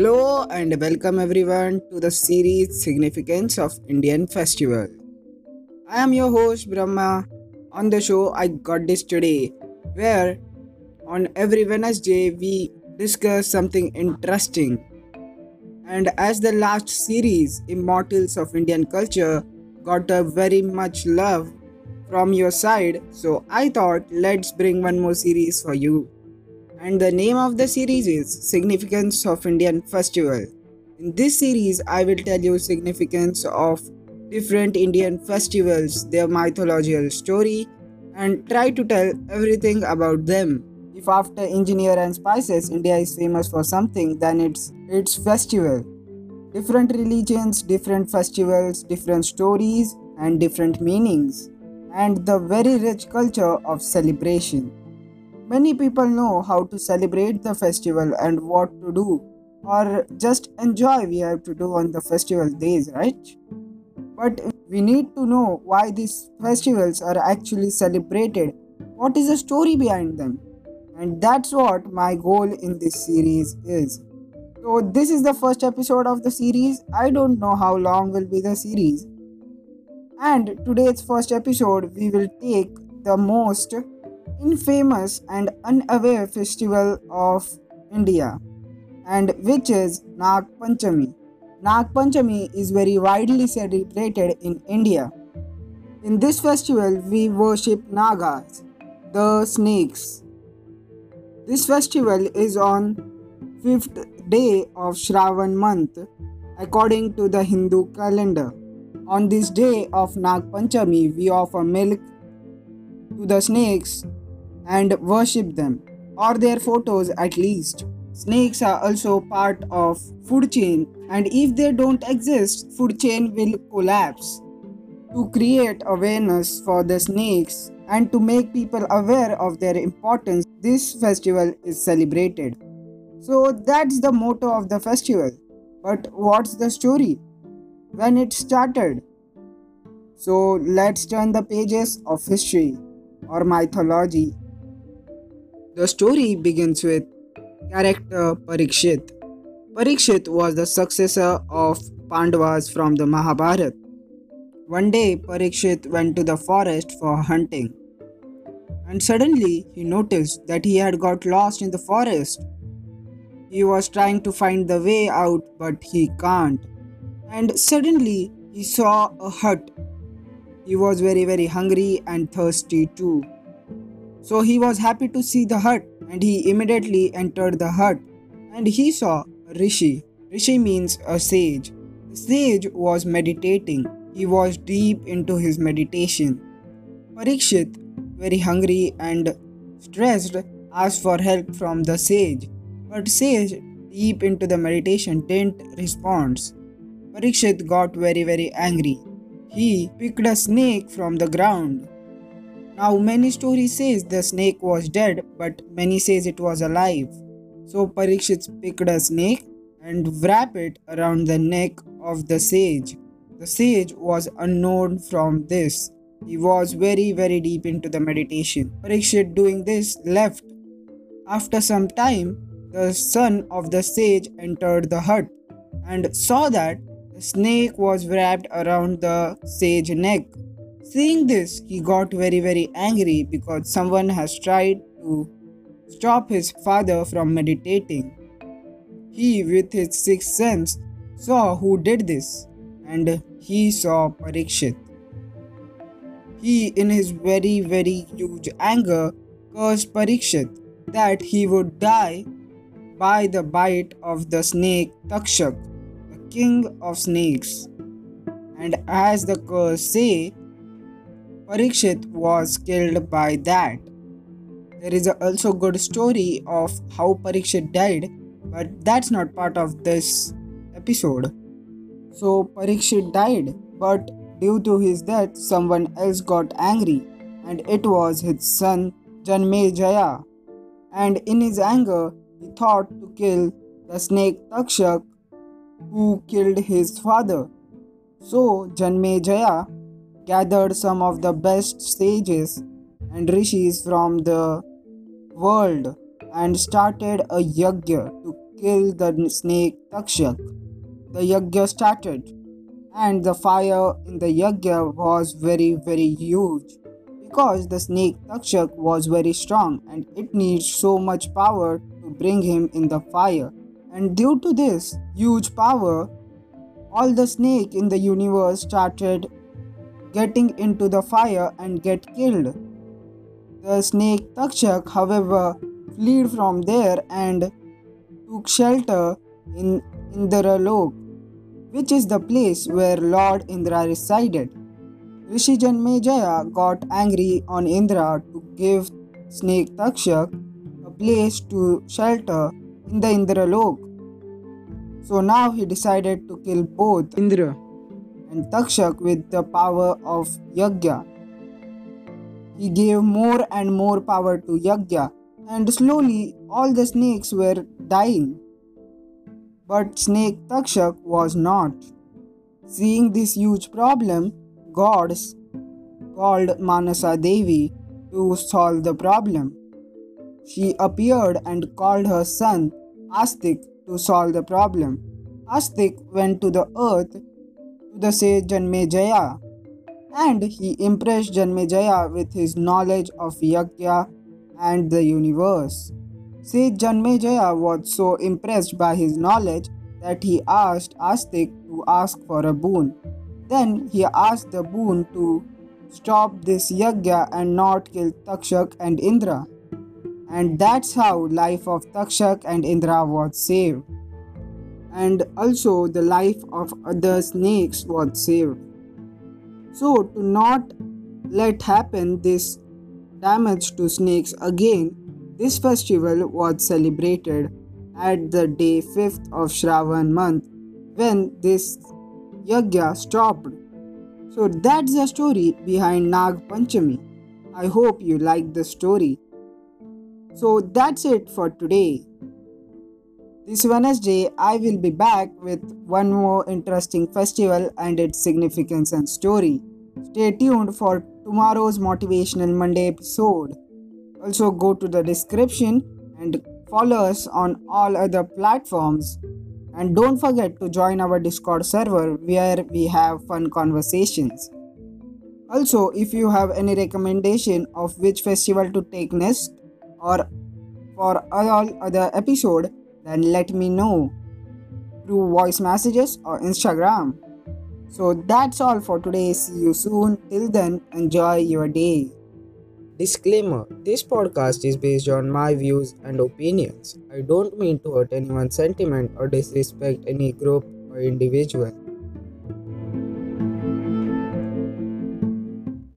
Hello and welcome everyone to the series Significance of Indian Festival. I am your host Brahma. On the show, I got this today, where on every Wednesday we discuss something interesting. And as the last series, Immortals of Indian Culture, got a very much love from your side, so I thought let's bring one more series for you and the name of the series is Significance of Indian Festival. In this series, I will tell you significance of different Indian festivals, their mythological story, and try to tell everything about them. If after engineer and spices, India is famous for something, then it's its festival. Different religions, different festivals, different stories, and different meanings, and the very rich culture of celebration. Many people know how to celebrate the festival and what to do, or just enjoy we have to do on the festival days, right? But we need to know why these festivals are actually celebrated. What is the story behind them? And that's what my goal in this series is. So, this is the first episode of the series. I don't know how long will be the series. And today's first episode, we will take the most infamous and unaware festival of India, and which is Nag Panchami. Nag Panchami is very widely celebrated in India. In this festival, we worship Nagas, the snakes. This festival is on fifth day of Shravan month, according to the Hindu calendar. On this day of Nag Panchami, we offer milk to the snakes and worship them, or their photos at least. Snakes are also part of food chain and if they don't exist, food chain will collapse. To create awareness for the snakes and to make people aware of their importance, this festival is celebrated. So that's the motto of the festival. But what's the story? When it started? So let's turn the pages of history or mythology the story begins with character Parikshit. Parikshit was the successor of Pandavas from the Mahabharata. One day, Parikshit went to the forest for hunting. And suddenly, he noticed that he had got lost in the forest. He was trying to find the way out, but he can't. And suddenly, he saw a hut. He was very, very hungry and thirsty too. So he was happy to see the hut and he immediately entered the hut and he saw a rishi. Rishi means a sage. The sage was meditating. He was deep into his meditation. Parikshit, very hungry and stressed, asked for help from the sage. But sage, deep into the meditation, didn't respond. Parikshit got very very angry. He picked a snake from the ground now many stories says the snake was dead, but many says it was alive. So Parikshit picked a snake and wrapped it around the neck of the sage. The sage was unknown from this. He was very very deep into the meditation. Parikshit doing this left. After some time, the son of the sage entered the hut and saw that the snake was wrapped around the sage neck. Seeing this, he got very, very angry because someone has tried to stop his father from meditating. He, with his sixth sense, saw who did this, and he saw Parikshit. He, in his very, very huge anger, cursed Parikshit that he would die by the bite of the snake Takshak, the king of snakes. And as the curse say, Parikshit was killed by that. There is also a good story of how Parikshit died, but that's not part of this episode. So Parikshit died, but due to his death, someone else got angry, and it was his son Janmejaya. And in his anger, he thought to kill the snake Takshak, who killed his father. So Janmejaya gathered some of the best sages and rishis from the world and started a yajna to kill the snake Takshak. The yagya started, and the fire in the yagya was very, very huge because the snake Takshak was very strong and it needs so much power to bring him in the fire. And due to this huge power, all the snake in the universe started getting into the fire and get killed. The snake Takshak, however, fled from there and took shelter in Indralok, which is the place where Lord Indra resided. Rishi Janmejaya got angry on Indra to give snake Takshak a place to shelter in the Indralok. So now he decided to kill both Indra and Takshak with the power of Yagya. He gave more and more power to Yagya, and slowly all the snakes were dying. But snake Takshak was not. Seeing this huge problem, gods called Manasa Devi to solve the problem. She appeared and called her son Astik to solve the problem. Astik went to the earth to the sage Janmejaya and he impressed Janmejaya with his knowledge of Yagya and the universe. Sage Janmejaya was so impressed by his knowledge that he asked Astik to ask for a boon. Then he asked the boon to stop this yagya and not kill Takshak and Indra. And that's how life of Takshak and Indra was saved. And also the life of other snakes was saved. So to not let happen this damage to snakes again, this festival was celebrated at the day 5th of Shravan month when this yagya stopped. So that's the story behind Nag Panchami. I hope you like the story. So that's it for today. This Wednesday, I will be back with one more interesting festival and its significance and story. Stay tuned for tomorrow's Motivational Monday episode. Also, go to the description and follow us on all other platforms. And don't forget to join our Discord server where we have fun conversations. Also, if you have any recommendation of which festival to take next or for all other episode, then let me know through voice messages or Instagram. So that's all for today. See you soon. Till then, enjoy your day. Disclaimer This podcast is based on my views and opinions. I don't mean to hurt anyone's sentiment or disrespect any group or individual.